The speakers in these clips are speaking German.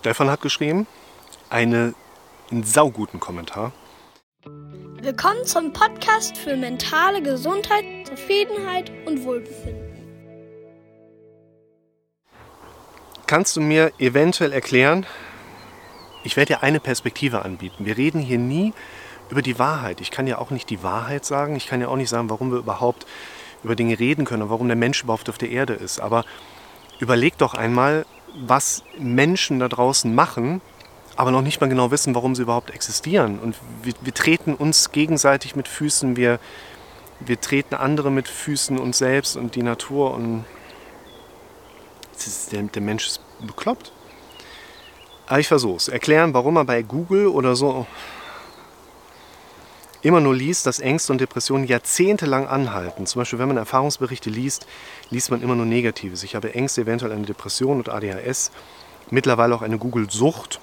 Stefan hat geschrieben, eine, einen sauguten Kommentar. Willkommen zum Podcast für mentale Gesundheit, Zufriedenheit und Wohlbefinden. Kannst du mir eventuell erklären, ich werde dir eine Perspektive anbieten. Wir reden hier nie über die Wahrheit. Ich kann ja auch nicht die Wahrheit sagen. Ich kann ja auch nicht sagen, warum wir überhaupt über Dinge reden können und warum der Mensch überhaupt auf der Erde ist. Aber überleg doch einmal, was Menschen da draußen machen, aber noch nicht mal genau wissen, warum sie überhaupt existieren. Und wir, wir treten uns gegenseitig mit Füßen, wir, wir treten andere mit Füßen uns selbst und die Natur und der, der Mensch ist bekloppt. Aber ich versuche es. Erklären, warum er bei Google oder so immer nur liest, dass Ängste und Depressionen jahrzehntelang anhalten. Zum Beispiel, wenn man Erfahrungsberichte liest, liest man immer nur Negatives. Ich habe Ängste, eventuell eine Depression und ADHS, mittlerweile auch eine Google-Sucht.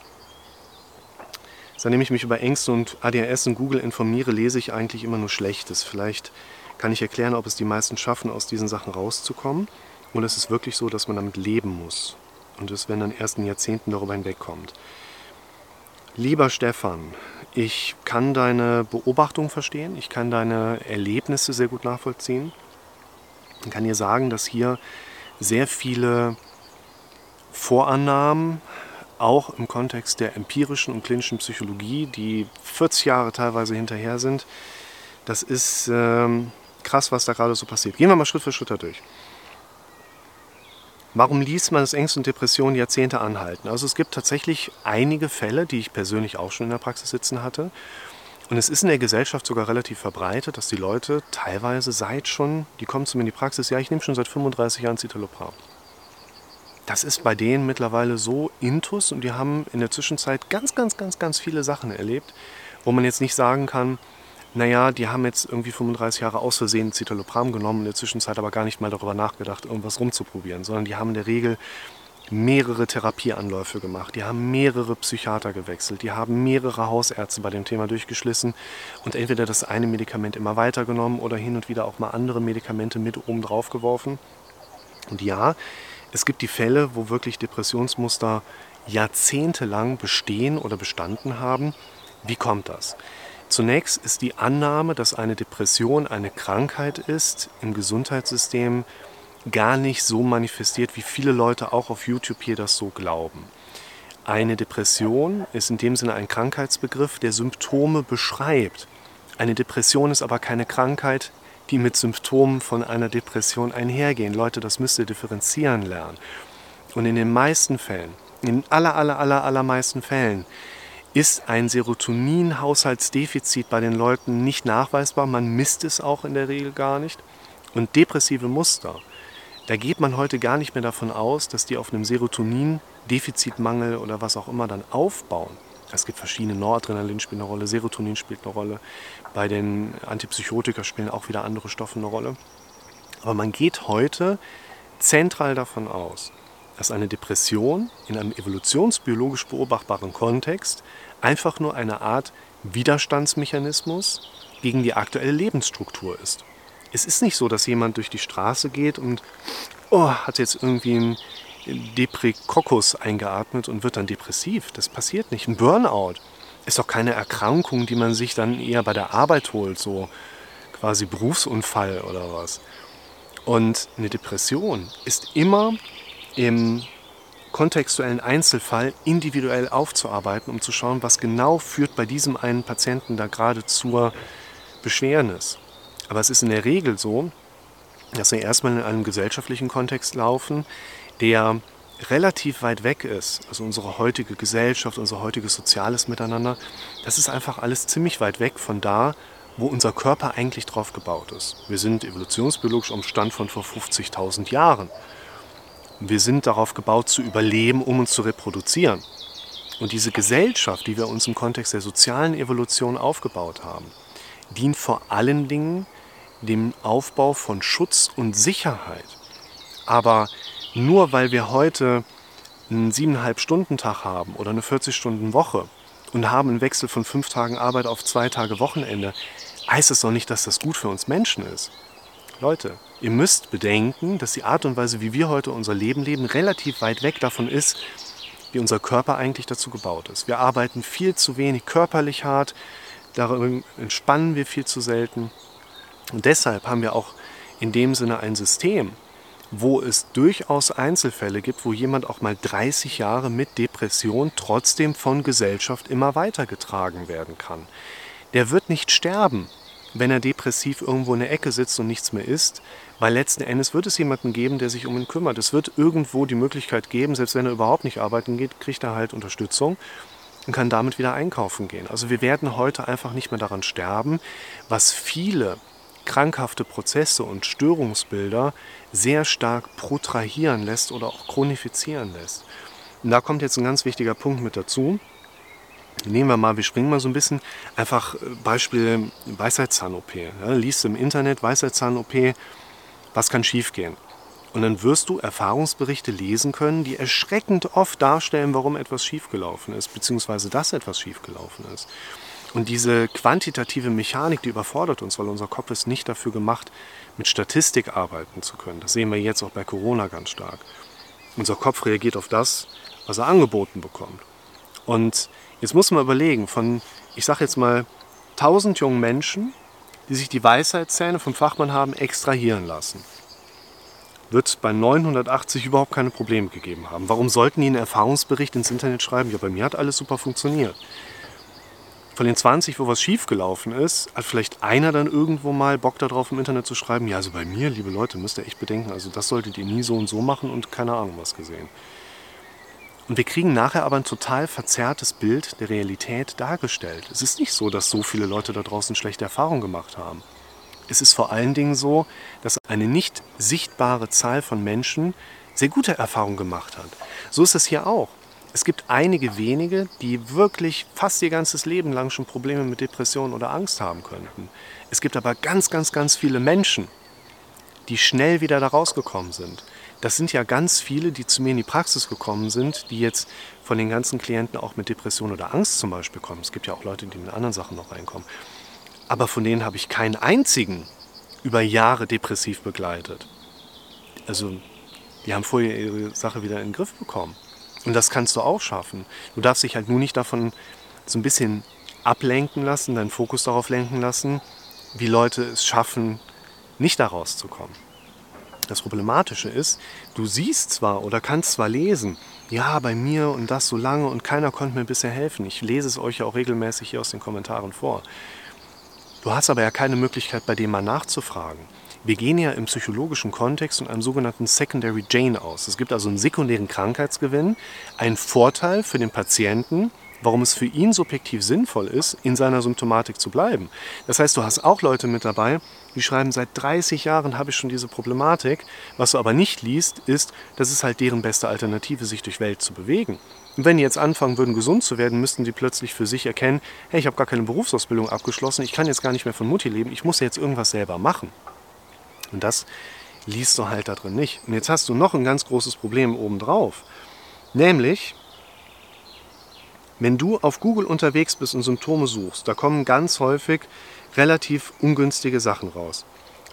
Seitdem ich mich über Ängste und ADHS und Google informiere, lese ich eigentlich immer nur Schlechtes. Vielleicht kann ich erklären, ob es die meisten schaffen, aus diesen Sachen rauszukommen. Oder es ist wirklich so, dass man damit leben muss. Und es, wenn dann erst in Jahrzehnten darüber hinwegkommt. Lieber Stefan, ich kann deine Beobachtung verstehen, ich kann deine Erlebnisse sehr gut nachvollziehen. Ich kann dir sagen, dass hier sehr viele Vorannahmen, auch im Kontext der empirischen und klinischen Psychologie, die 40 Jahre teilweise hinterher sind, das ist ähm, krass, was da gerade so passiert. Gehen wir mal Schritt für Schritt dadurch. Warum liest man, dass Ängste und Depressionen Jahrzehnte anhalten? Also es gibt tatsächlich einige Fälle, die ich persönlich auch schon in der Praxis sitzen hatte. Und es ist in der Gesellschaft sogar relativ verbreitet, dass die Leute teilweise seit schon, die kommen zu mir in die Praxis, ja, ich nehme schon seit 35 Jahren Citalopram. Das ist bei denen mittlerweile so intus und die haben in der Zwischenzeit ganz, ganz, ganz, ganz viele Sachen erlebt, wo man jetzt nicht sagen kann, naja, die haben jetzt irgendwie 35 Jahre aus Versehen Citalopram genommen, in der Zwischenzeit aber gar nicht mal darüber nachgedacht, irgendwas rumzuprobieren, sondern die haben in der Regel mehrere Therapieanläufe gemacht, die haben mehrere Psychiater gewechselt, die haben mehrere Hausärzte bei dem Thema durchgeschlissen und entweder das eine Medikament immer weitergenommen oder hin und wieder auch mal andere Medikamente mit oben drauf geworfen. Und ja, es gibt die Fälle, wo wirklich Depressionsmuster jahrzehntelang bestehen oder bestanden haben. Wie kommt das? Zunächst ist die Annahme, dass eine Depression eine Krankheit ist, im Gesundheitssystem gar nicht so manifestiert, wie viele Leute auch auf YouTube hier das so glauben. Eine Depression ist in dem Sinne ein Krankheitsbegriff, der Symptome beschreibt. Eine Depression ist aber keine Krankheit, die mit Symptomen von einer Depression einhergehen. Leute, das müsst ihr differenzieren lernen. Und in den meisten Fällen, in aller, aller, aller, allermeisten Fällen, ist ein Serotonin-Haushaltsdefizit bei den Leuten nicht nachweisbar. Man misst es auch in der Regel gar nicht. Und depressive Muster, da geht man heute gar nicht mehr davon aus, dass die auf einem Serotonin-Defizitmangel oder was auch immer dann aufbauen. Es gibt verschiedene Noradrenalin spielt eine Rolle, Serotonin spielt eine Rolle. Bei den Antipsychotika spielen auch wieder andere Stoffe eine Rolle. Aber man geht heute zentral davon aus, dass eine Depression in einem evolutionsbiologisch beobachtbaren Kontext einfach nur eine Art Widerstandsmechanismus gegen die aktuelle Lebensstruktur ist. Es ist nicht so, dass jemand durch die Straße geht und oh, hat jetzt irgendwie einen Deprekokus eingeatmet und wird dann depressiv. Das passiert nicht. Ein Burnout ist doch keine Erkrankung, die man sich dann eher bei der Arbeit holt, so quasi Berufsunfall oder was. Und eine Depression ist immer im kontextuellen Einzelfall individuell aufzuarbeiten, um zu schauen, was genau führt bei diesem einen Patienten da gerade zur Beschwernis. Aber es ist in der Regel so, dass wir erstmal in einem gesellschaftlichen Kontext laufen, der relativ weit weg ist. Also unsere heutige Gesellschaft, unser heutiges soziales Miteinander, das ist einfach alles ziemlich weit weg von da, wo unser Körper eigentlich drauf gebaut ist. Wir sind evolutionsbiologisch am Stand von vor 50.000 Jahren. Wir sind darauf gebaut zu überleben, um uns zu reproduzieren. Und diese Gesellschaft, die wir uns im Kontext der sozialen Evolution aufgebaut haben, dient vor allen Dingen dem Aufbau von Schutz und Sicherheit. Aber nur weil wir heute einen siebeneinhalb Stunden Tag haben oder eine 40 Stunden Woche und haben einen Wechsel von fünf Tagen Arbeit auf zwei Tage Wochenende, heißt es doch nicht, dass das gut für uns Menschen ist. Leute, ihr müsst bedenken, dass die Art und Weise, wie wir heute unser Leben leben, relativ weit weg davon ist, wie unser Körper eigentlich dazu gebaut ist. Wir arbeiten viel zu wenig körperlich hart, darin entspannen wir viel zu selten. Und deshalb haben wir auch in dem Sinne ein System, wo es durchaus Einzelfälle gibt, wo jemand auch mal 30 Jahre mit Depression trotzdem von Gesellschaft immer weitergetragen werden kann. Der wird nicht sterben, wenn er depressiv irgendwo in der Ecke sitzt und nichts mehr isst, weil letzten Endes wird es jemanden geben, der sich um ihn kümmert. Es wird irgendwo die Möglichkeit geben, selbst wenn er überhaupt nicht arbeiten geht, kriegt er halt Unterstützung und kann damit wieder einkaufen gehen. Also wir werden heute einfach nicht mehr daran sterben, was viele krankhafte Prozesse und Störungsbilder sehr stark protrahieren lässt oder auch chronifizieren lässt. Und da kommt jetzt ein ganz wichtiger Punkt mit dazu. Nehmen wir mal, wir springen mal so ein bisschen, einfach äh, Beispiel Weisheitszahn-OP. Ja, liest im Internet Weisheitszahn-OP, was kann schiefgehen? Und dann wirst du Erfahrungsberichte lesen können, die erschreckend oft darstellen, warum etwas schiefgelaufen ist, beziehungsweise dass etwas schiefgelaufen ist. Und diese quantitative Mechanik, die überfordert uns, weil unser Kopf ist nicht dafür gemacht, mit Statistik arbeiten zu können. Das sehen wir jetzt auch bei Corona ganz stark. Unser Kopf reagiert auf das, was er angeboten bekommt. Und jetzt muss man überlegen, von, ich sage jetzt mal, 1000 jungen Menschen, die sich die Weisheitszähne vom Fachmann haben extrahieren lassen, wird es bei 980 überhaupt keine Probleme gegeben haben. Warum sollten die einen Erfahrungsbericht ins Internet schreiben? Ja, bei mir hat alles super funktioniert von den 20, wo was schiefgelaufen ist, hat vielleicht einer dann irgendwo mal Bock darauf im Internet zu schreiben, ja, also bei mir, liebe Leute, müsst ihr echt bedenken, also das solltet ihr nie so und so machen und keine Ahnung was gesehen. Und wir kriegen nachher aber ein total verzerrtes Bild der Realität dargestellt. Es ist nicht so, dass so viele Leute da draußen schlechte Erfahrungen gemacht haben. Es ist vor allen Dingen so, dass eine nicht sichtbare Zahl von Menschen sehr gute Erfahrungen gemacht hat. So ist es hier auch. Es gibt einige wenige, die wirklich fast ihr ganzes Leben lang schon Probleme mit Depressionen oder Angst haben könnten. Es gibt aber ganz, ganz, ganz viele Menschen, die schnell wieder da rausgekommen sind. Das sind ja ganz viele, die zu mir in die Praxis gekommen sind, die jetzt von den ganzen Klienten auch mit Depression oder Angst zum Beispiel kommen. Es gibt ja auch Leute, die mit anderen Sachen noch reinkommen. Aber von denen habe ich keinen einzigen über Jahre depressiv begleitet. Also die haben vorher ihre Sache wieder in den Griff bekommen. Und das kannst du auch schaffen. Du darfst dich halt nur nicht davon so ein bisschen ablenken lassen, deinen Fokus darauf lenken lassen, wie Leute es schaffen, nicht da rauszukommen. Das Problematische ist, du siehst zwar oder kannst zwar lesen, ja, bei mir und das so lange und keiner konnte mir bisher helfen. Ich lese es euch ja auch regelmäßig hier aus den Kommentaren vor. Du hast aber ja keine Möglichkeit, bei dem mal nachzufragen. Wir gehen ja im psychologischen Kontext von einem sogenannten Secondary Gain aus. Es gibt also einen sekundären Krankheitsgewinn, einen Vorteil für den Patienten, warum es für ihn subjektiv sinnvoll ist, in seiner Symptomatik zu bleiben. Das heißt, du hast auch Leute mit dabei, die schreiben, seit 30 Jahren habe ich schon diese Problematik. Was du aber nicht liest, ist, das ist halt deren beste Alternative, sich durch Welt zu bewegen. Und wenn die jetzt anfangen würden, gesund zu werden, müssten die plötzlich für sich erkennen, hey, ich habe gar keine Berufsausbildung abgeschlossen, ich kann jetzt gar nicht mehr von Mutti leben, ich muss jetzt irgendwas selber machen. Und das liest du halt da drin nicht. Und jetzt hast du noch ein ganz großes Problem obendrauf. Nämlich, wenn du auf Google unterwegs bist und Symptome suchst, da kommen ganz häufig relativ ungünstige Sachen raus.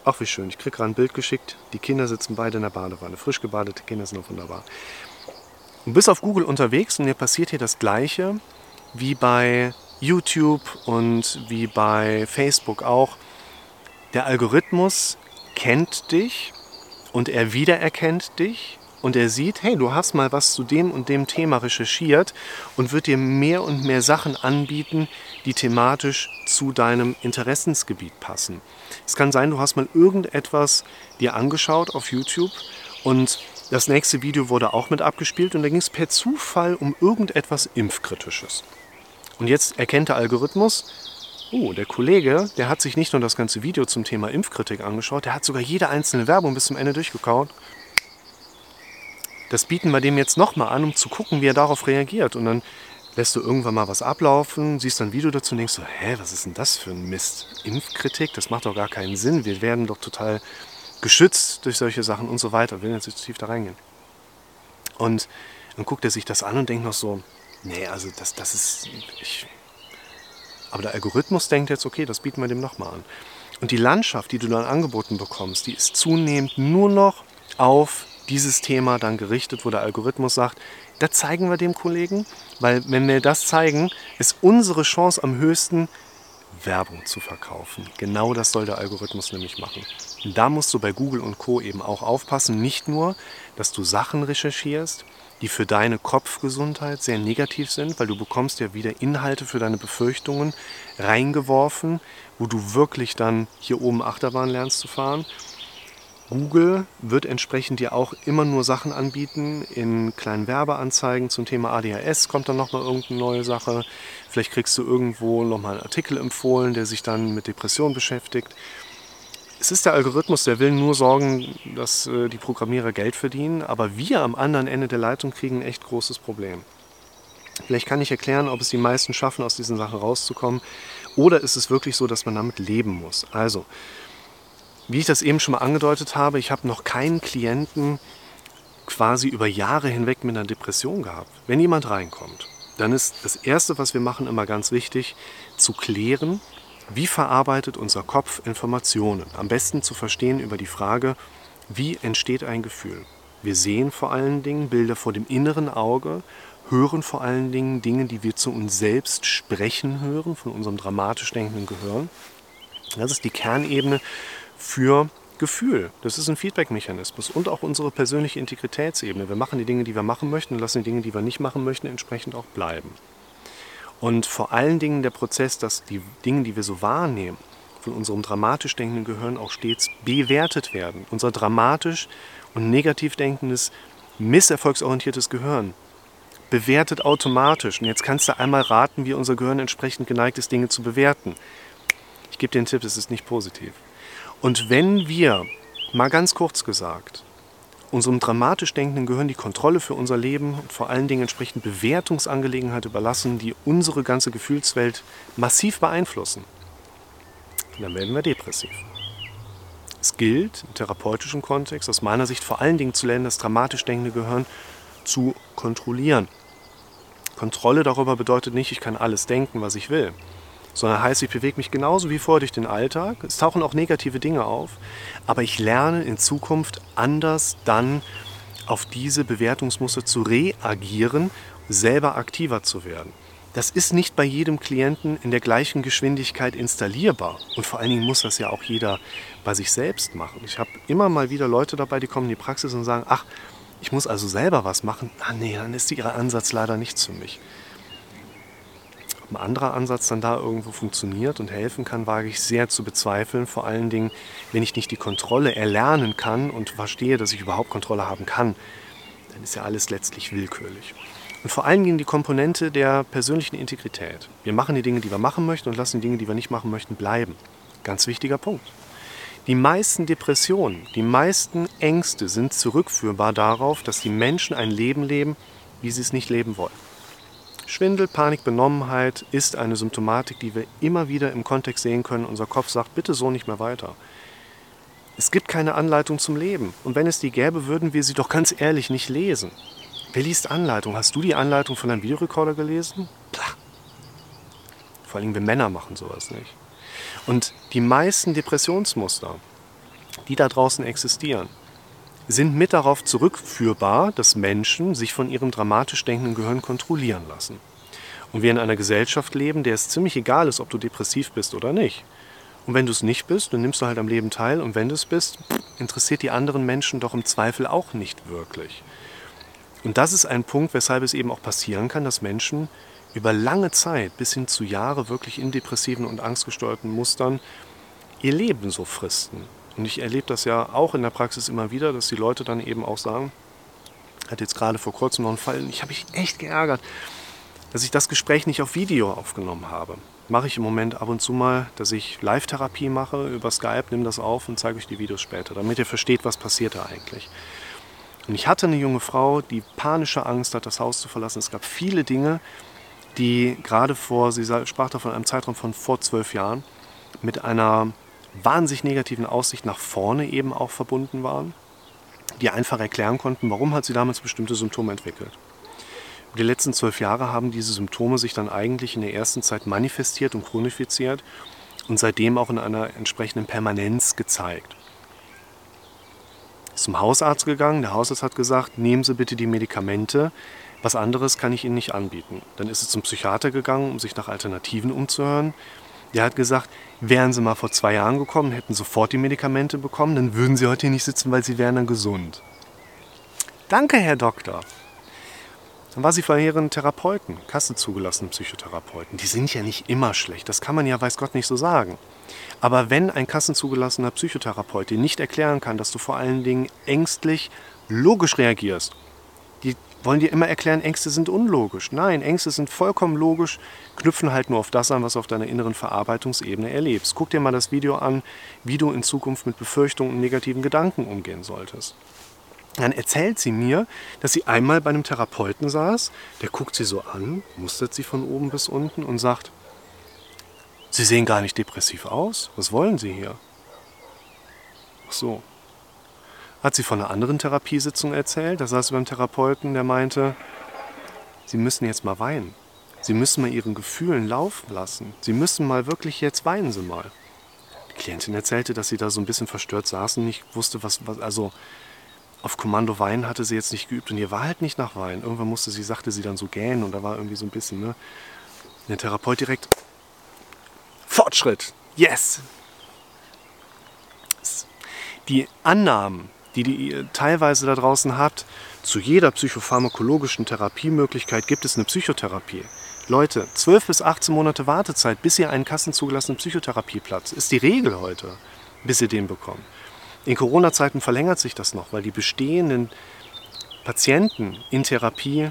Ach, wie schön. Ich kriege gerade ein Bild geschickt. Die Kinder sitzen beide in der Badewanne. Frisch gebadete Kinder sind noch wunderbar. Du bist auf Google unterwegs und dir passiert hier das Gleiche wie bei YouTube und wie bei Facebook auch. Der Algorithmus kennt dich und er wiedererkennt dich und er sieht, hey, du hast mal was zu dem und dem Thema recherchiert und wird dir mehr und mehr Sachen anbieten, die thematisch zu deinem Interessensgebiet passen. Es kann sein, du hast mal irgendetwas dir angeschaut auf YouTube und das nächste Video wurde auch mit abgespielt und da ging es per Zufall um irgendetwas Impfkritisches. Und jetzt erkennt der Algorithmus, oh, der Kollege, der hat sich nicht nur das ganze Video zum Thema Impfkritik angeschaut, der hat sogar jede einzelne Werbung bis zum Ende durchgekaut. Das bieten wir dem jetzt nochmal an, um zu gucken, wie er darauf reagiert. Und dann lässt du irgendwann mal was ablaufen, siehst ein Video dazu und denkst so, hä, was ist denn das für ein Mist? Impfkritik, das macht doch gar keinen Sinn. Wir werden doch total geschützt durch solche Sachen und so weiter. Wir will jetzt nicht tief da reingehen. Und dann guckt er sich das an und denkt noch so, nee, also das, das ist, ich, aber der Algorithmus denkt jetzt, okay, das bieten wir dem nochmal an. Und die Landschaft, die du dann angeboten bekommst, die ist zunehmend nur noch auf dieses Thema dann gerichtet, wo der Algorithmus sagt, da zeigen wir dem Kollegen, weil wenn wir das zeigen, ist unsere Chance am höchsten, Werbung zu verkaufen. Genau das soll der Algorithmus nämlich machen. Und da musst du bei Google und Co eben auch aufpassen, nicht nur, dass du Sachen recherchierst, die für deine Kopfgesundheit sehr negativ sind, weil du bekommst ja wieder Inhalte für deine Befürchtungen reingeworfen, wo du wirklich dann hier oben Achterbahn lernst zu fahren. Google wird entsprechend dir auch immer nur Sachen anbieten in kleinen Werbeanzeigen zum Thema ADHS kommt dann nochmal irgendeine neue Sache. Vielleicht kriegst du irgendwo nochmal einen Artikel empfohlen, der sich dann mit Depressionen beschäftigt. Es ist der Algorithmus, der will nur sorgen, dass äh, die Programmierer Geld verdienen, aber wir am anderen Ende der Leitung kriegen ein echt großes Problem. Vielleicht kann ich erklären, ob es die meisten schaffen, aus diesen Sachen rauszukommen, oder ist es wirklich so, dass man damit leben muss. Also, wie ich das eben schon mal angedeutet habe, ich habe noch keinen Klienten quasi über Jahre hinweg mit einer Depression gehabt. Wenn jemand reinkommt, dann ist das Erste, was wir machen, immer ganz wichtig, zu klären, wie verarbeitet unser Kopf Informationen? Am besten zu verstehen über die Frage, wie entsteht ein Gefühl? Wir sehen vor allen Dingen Bilder vor dem inneren Auge, hören vor allen Dingen Dinge, die wir zu uns selbst sprechen hören, von unserem dramatisch denkenden Gehirn. Das ist die Kernebene für Gefühl. Das ist ein Feedback-Mechanismus und auch unsere persönliche Integritätsebene. Wir machen die Dinge, die wir machen möchten und lassen die Dinge, die wir nicht machen möchten, entsprechend auch bleiben. Und vor allen Dingen der Prozess, dass die Dinge, die wir so wahrnehmen, von unserem dramatisch denkenden Gehirn auch stets bewertet werden. Unser dramatisch und negativ denkendes, misserfolgsorientiertes Gehirn bewertet automatisch. Und jetzt kannst du einmal raten, wie unser Gehirn entsprechend geneigt ist, Dinge zu bewerten. Ich gebe dir einen Tipp, es ist nicht positiv. Und wenn wir, mal ganz kurz gesagt, unserem dramatisch denkenden Gehirn die Kontrolle für unser Leben und vor allen Dingen entsprechend Bewertungsangelegenheit überlassen, die unsere ganze Gefühlswelt massiv beeinflussen, dann werden wir depressiv. Es gilt im therapeutischen Kontext aus meiner Sicht vor allen Dingen zu lernen, das dramatisch denkende Gehirn zu kontrollieren. Kontrolle darüber bedeutet nicht, ich kann alles denken, was ich will sondern heißt, ich bewege mich genauso wie vorher durch den Alltag. Es tauchen auch negative Dinge auf, aber ich lerne in Zukunft anders dann auf diese Bewertungsmuster zu reagieren, selber aktiver zu werden. Das ist nicht bei jedem Klienten in der gleichen Geschwindigkeit installierbar. Und vor allen Dingen muss das ja auch jeder bei sich selbst machen. Ich habe immer mal wieder Leute dabei, die kommen in die Praxis und sagen, ach, ich muss also selber was machen. Ah nee, dann ist Ihr Ansatz leider nichts für mich ein anderer Ansatz dann da irgendwo funktioniert und helfen kann, wage ich sehr zu bezweifeln. Vor allen Dingen, wenn ich nicht die Kontrolle erlernen kann und verstehe, dass ich überhaupt Kontrolle haben kann, dann ist ja alles letztlich willkürlich. Und vor allen Dingen die Komponente der persönlichen Integrität. Wir machen die Dinge, die wir machen möchten und lassen die Dinge, die wir nicht machen möchten, bleiben. Ganz wichtiger Punkt. Die meisten Depressionen, die meisten Ängste sind zurückführbar darauf, dass die Menschen ein Leben leben, wie sie es nicht leben wollen. Schwindel, Panik, Benommenheit ist eine Symptomatik, die wir immer wieder im Kontext sehen können. Unser Kopf sagt, bitte so nicht mehr weiter. Es gibt keine Anleitung zum Leben. Und wenn es die gäbe, würden wir sie doch ganz ehrlich nicht lesen. Wer liest Anleitung? Hast du die Anleitung von deinem Videorekorder gelesen? Plah. Vor allem wir Männer machen sowas nicht. Und die meisten Depressionsmuster, die da draußen existieren, sind mit darauf zurückführbar, dass Menschen sich von ihrem dramatisch denkenden Gehirn kontrollieren lassen. Und wir in einer Gesellschaft leben, der es ziemlich egal ist, ob du depressiv bist oder nicht. Und wenn du es nicht bist, dann nimmst du halt am Leben teil. Und wenn du es bist, interessiert die anderen Menschen doch im Zweifel auch nicht wirklich. Und das ist ein Punkt, weshalb es eben auch passieren kann, dass Menschen über lange Zeit, bis hin zu Jahre, wirklich in depressiven und angstgesteuerten Mustern ihr Leben so fristen. Und ich erlebe das ja auch in der Praxis immer wieder, dass die Leute dann eben auch sagen, hat jetzt gerade vor kurzem noch einen Fall, ich habe mich echt geärgert, dass ich das Gespräch nicht auf Video aufgenommen habe. Mache ich im Moment ab und zu mal, dass ich Live-Therapie mache über Skype, nehme das auf und zeige euch die Videos später, damit ihr versteht, was passiert da eigentlich. Und ich hatte eine junge Frau, die panische Angst hat, das Haus zu verlassen. Es gab viele Dinge, die gerade vor, sie sprach da von einem Zeitraum von vor zwölf Jahren, mit einer wahnsinnig negativen Aussicht nach vorne eben auch verbunden waren, die einfach erklären konnten, warum hat sie damals bestimmte Symptome entwickelt. Über die letzten zwölf Jahre haben diese Symptome sich dann eigentlich in der ersten Zeit manifestiert und chronifiziert und seitdem auch in einer entsprechenden Permanenz gezeigt. Ist zum Hausarzt gegangen, der Hausarzt hat gesagt, nehmen Sie bitte die Medikamente, was anderes kann ich Ihnen nicht anbieten. Dann ist es zum Psychiater gegangen, um sich nach Alternativen umzuhören. Der hat gesagt, wären Sie mal vor zwei Jahren gekommen, hätten sofort die Medikamente bekommen, dann würden Sie heute hier nicht sitzen, weil Sie wären dann gesund. Danke, Herr Doktor. Dann war sie ihren Therapeuten, kassenzugelassenen Psychotherapeuten. Die sind ja nicht immer schlecht, das kann man ja weiß Gott nicht so sagen. Aber wenn ein kassenzugelassener Psychotherapeut dir nicht erklären kann, dass du vor allen Dingen ängstlich logisch reagierst, die wollen dir immer erklären, Ängste sind unlogisch. Nein, Ängste sind vollkommen logisch, knüpfen halt nur auf das an, was du auf deiner inneren Verarbeitungsebene erlebst. Guck dir mal das Video an, wie du in Zukunft mit Befürchtungen und negativen Gedanken umgehen solltest. Dann erzählt sie mir, dass sie einmal bei einem Therapeuten saß, der guckt sie so an, mustert sie von oben bis unten und sagt, Sie sehen gar nicht depressiv aus, was wollen Sie hier? Ach so. Hat sie von einer anderen Therapiesitzung erzählt, da saß sie beim Therapeuten, der meinte, Sie müssen jetzt mal weinen. Sie müssen mal Ihren Gefühlen laufen lassen. Sie müssen mal wirklich jetzt weinen Sie mal. Die Klientin erzählte, dass sie da so ein bisschen verstört saß und nicht wusste, was, was also auf Kommando Wein hatte sie jetzt nicht geübt und ihr war halt nicht nach Wein. Irgendwann musste sie, sagte sie dann so gähnen und da war irgendwie so ein bisschen, ne? Der Therapeut direkt, Fortschritt, yes! Die Annahmen, die, die ihr teilweise da draußen habt, zu jeder psychopharmakologischen Therapiemöglichkeit gibt es eine Psychotherapie. Leute, 12 bis 18 Monate Wartezeit, bis ihr einen kassenzugelassenen Psychotherapieplatz, ist die Regel heute, bis ihr den bekommt. In Corona-Zeiten verlängert sich das noch, weil die bestehenden Patienten in Therapie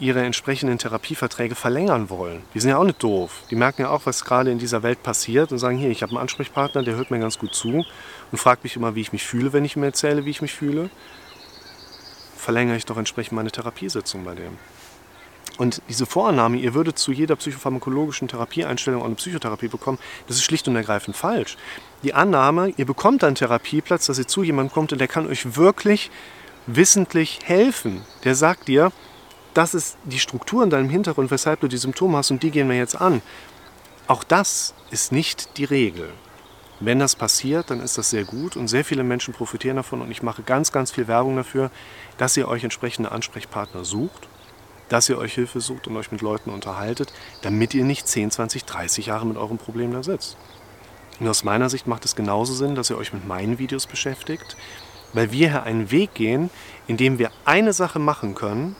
ihre entsprechenden Therapieverträge verlängern wollen. Die sind ja auch nicht doof. Die merken ja auch, was gerade in dieser Welt passiert und sagen, hier, ich habe einen Ansprechpartner, der hört mir ganz gut zu und fragt mich immer, wie ich mich fühle, wenn ich mir erzähle, wie ich mich fühle. Verlängere ich doch entsprechend meine Therapiesitzung bei dem. Und diese Vorannahme, ihr würdet zu jeder psychopharmakologischen Therapieeinstellung eine Psychotherapie bekommen, das ist schlicht und ergreifend falsch. Die Annahme, ihr bekommt einen Therapieplatz, dass ihr zu jemandem kommt und der kann euch wirklich wissentlich helfen. Der sagt dir, das ist die Struktur in deinem Hintergrund, weshalb du die Symptome hast und die gehen wir jetzt an. Auch das ist nicht die Regel. Wenn das passiert, dann ist das sehr gut und sehr viele Menschen profitieren davon und ich mache ganz, ganz viel Werbung dafür, dass ihr euch entsprechende Ansprechpartner sucht dass ihr euch Hilfe sucht und euch mit Leuten unterhaltet, damit ihr nicht 10, 20, 30 Jahre mit eurem Problem da sitzt. Und aus meiner Sicht macht es genauso Sinn, dass ihr euch mit meinen Videos beschäftigt, weil wir hier einen Weg gehen, in dem wir eine Sache machen können,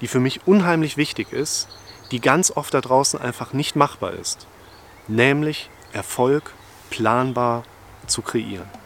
die für mich unheimlich wichtig ist, die ganz oft da draußen einfach nicht machbar ist, nämlich Erfolg planbar zu kreieren.